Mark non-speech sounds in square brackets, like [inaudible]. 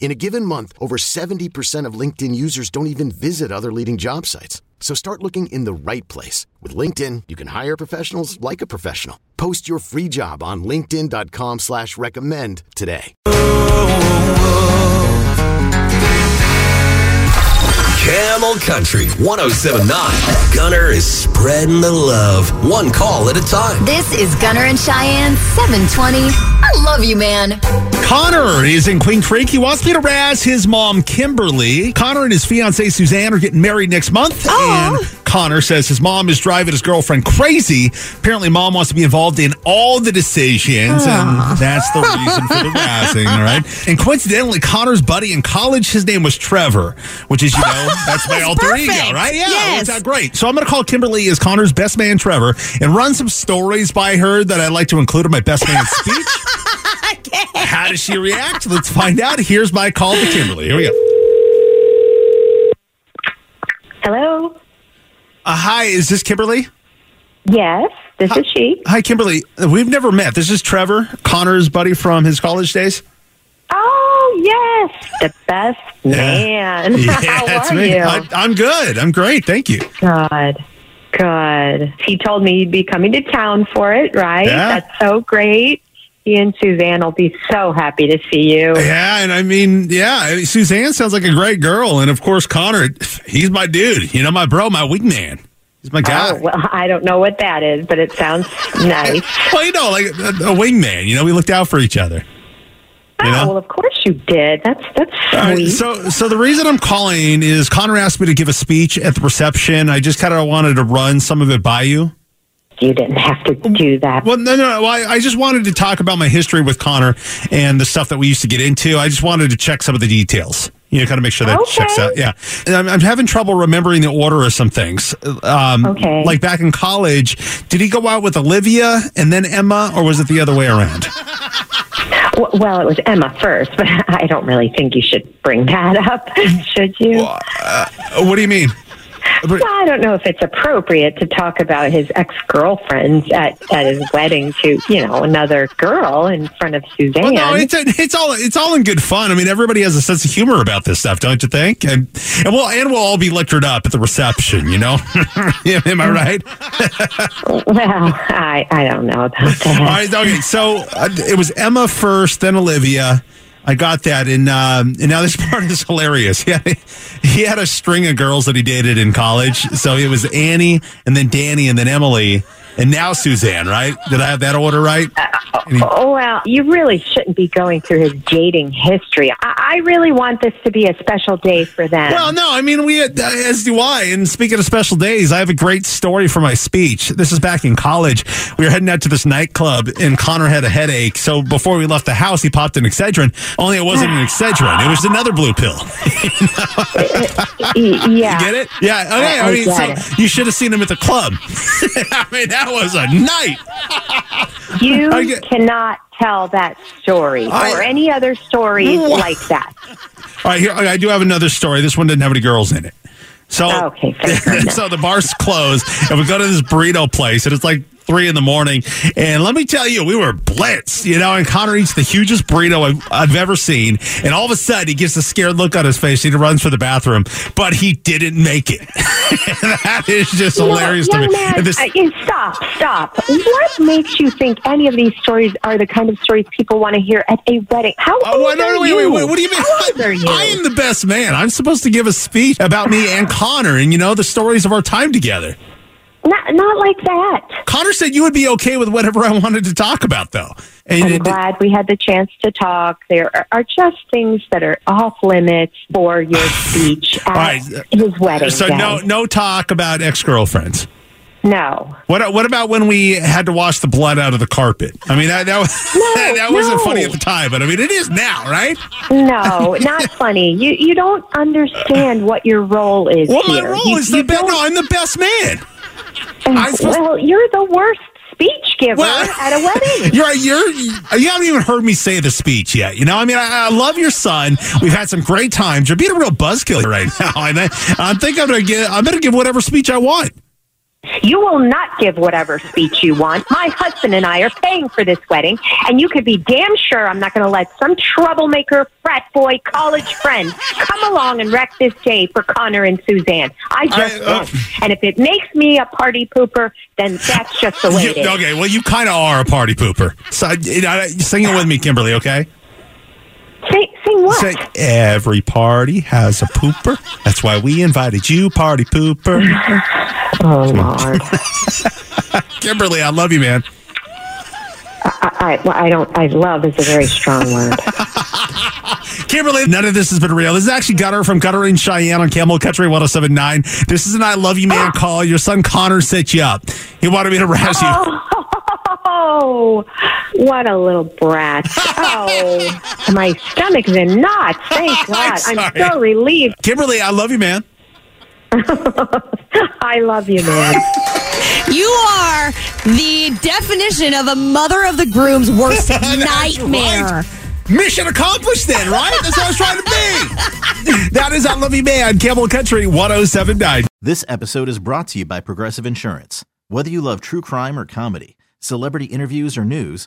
In a given month, over 70% of LinkedIn users don't even visit other leading job sites. So start looking in the right place. With LinkedIn, you can hire professionals like a professional. Post your free job on linkedin.com slash recommend today. Camel Country 1079. Gunner is spreading the love, one call at a time. This is Gunner and Cheyenne 720. I love you, man. Connor is in Queen Creek. He wants me to razz his mom, Kimberly. Connor and his fiancee, Suzanne, are getting married next month. And Connor says his mom is driving his girlfriend crazy. Apparently, mom wants to be involved in all the decisions, and that's the reason for the razzing, all right? And coincidentally, Connor's buddy in college, his name was Trevor, which is, you know, [laughs] that's my alter ego, right? Yeah, Yes. works out great. So I'm going to call Kimberly as Connor's best man, Trevor, and run some stories by her that I'd like to include in my best man speech. [laughs] How does she react? Let's find out. Here's my call to Kimberly. Here we go. Hello. Uh, hi, is this Kimberly? Yes, this is she. Hi, Kimberly. We've never met. This is Trevor, Connor's buddy from his college days. Oh yes, the best man. [laughs] How it's are me. you? I, I'm good. I'm great. Thank you. Good. Good. He told me he'd be coming to town for it, right? Yeah. That's so great. And Suzanne will be so happy to see you. Yeah, and I mean, yeah, I mean, Suzanne sounds like a great girl, and of course, Connor, [laughs] he's my dude. You know, my bro, my wingman. He's my oh, guy. Oh, well, I don't know what that is, but it sounds [laughs] nice. Well, you know, like a, a wingman. You know, we looked out for each other. You oh, well, of course you did. That's that's right, sweet. so, so the reason I'm calling is Connor asked me to give a speech at the reception. I just kind of wanted to run some of it by you. You didn't have to do that. Well, no, no, no. I, I just wanted to talk about my history with Connor and the stuff that we used to get into. I just wanted to check some of the details. You know, kind of make sure that Okay. checks out. Yeah, and I'm, I'm having trouble remembering the order of some things. Um, Okay. Like back in college, did he go out with Olivia and then Emma, or was it the other way around? Well, it was Emma first, [laughs] but I don't really think you should bring that up, [laughs] should you? Uh, what do you mean? Well, I don't know if it's appropriate to talk about his ex girlfriends at, at his wedding to, you know, another girl in front of Suzanne. Well, no, it's it's all it's all in good fun. I mean, everybody has a sense of humor about this stuff, don't you think? And and we'll and we'll all be liquored up at the reception. You know, [laughs] am I right? [laughs] well, I, I don't know about that. All right, okay. So uh, it was Emma first, then Olivia. I got that, and um, and now this [laughs] part is hilarious. [laughs] He had, he had a string of girls that he dated in college. So it was Annie, and then Danny, and then Emily, and now Suzanne. Right? Did I have that order right? Oh, well, you really shouldn't be going through his dating history. I, I really want this to be a special day for them. Well, no, I mean, we, uh, as do I. And speaking of special days, I have a great story for my speech. This is back in college. We were heading out to this nightclub, and Connor had a headache. So before we left the house, he popped an Excedrin. Only it wasn't an Excedrin; it was another blue pill. [laughs] Y- yeah. Get it? Yeah. Okay. I, I mean, so you should have seen him at the club. [laughs] I mean, that was a night. [laughs] [laughs] You get- cannot tell that story I- or any other stories What? like that. [laughs] All right, here I do have another story. This one didn't have any girls in it. So, Okay, [laughs] so the bar's closed, and we go to this burrito place, and it's like three in the morning. And let me tell you, we were blitzed, you know. And Connor eats the hugest burrito I've, I've ever seen, and all of a sudden he gets a scared look on his face. He runs for the bathroom, but he didn't make it. [laughs] that is just hilarious to me. Man, this- uh, stop, stop. What makes you think any of these stories are the kind of stories people want to hear at a wedding? How old Oh, wait, are wait, you? wait. What do you mean? How old are you? I am the best man. I'm supposed to give a speech about me and Connor and, you know, the stories of our time together. Not, not like that. Connor said you would be okay with whatever I wanted to talk about, though. And I'm it- glad we had the chance to talk. There are, are just things that are off limits for your [sighs] speech at right. his wedding. so no, no talk about ex girlfriends. no. What what about when we had to wash the blood out of the carpet? I mean that that, was, [laughs] that wasn't no. funny at the time, but I mean it is now, right? No, not [laughs] funny. You you don't understand what your role is Well, my here. role You- is the best. No, I'm the best man. Well, you're the worst speech giver Well- at a wedding. [laughs] You're you're you haven't even heard me say the speech yet. You know, I mean, I, I love your son. We've had some great times. You're being a real buzzkill right now, and [laughs] I, I think I'm gonna I'm gonna give whatever speech I want. You will not give whatever speech you want. My husband and I are paying for this wedding, and you could be damn sure I'm not going to let some troublemaker, frat boy, college friend come along and wreck this day for Connor and Suzanne. I just I, uh, won't. And if it makes me a party pooper, then that's just the way You- it is. okay, well, you kind of are a party pooper. So you know, sing it with me, Kimberly. Okay. What? Say, every party has a pooper. That's why we invited you, party pooper. [laughs] oh, Lord. [laughs] Kimberly, I love you, man. I, I, well, I don't, I love is a very strong word. [laughs] Kimberly, none of this has been real. This is actually Gunner from Gunner in Cheyenne on Camel Country 1079. This is an I love you man [gasps] call. Your son Connor set you up. He wanted me to razz you. Oh, what a little brat. [laughs] Oh, my stomach's in knots. Thank [laughs] God. I'm, sorry. so relieved. Kimberly, I love you, man. [laughs] I love you, man. You are the definition of a mother of the groom's worst nightmare. right. Mission accomplished then, right? That's what I was trying to be. that is I love you, man. Camel Country 1079. This episode is brought to you by Progressive Insurance. Whether you love true crime or comedy, celebrity interviews or news,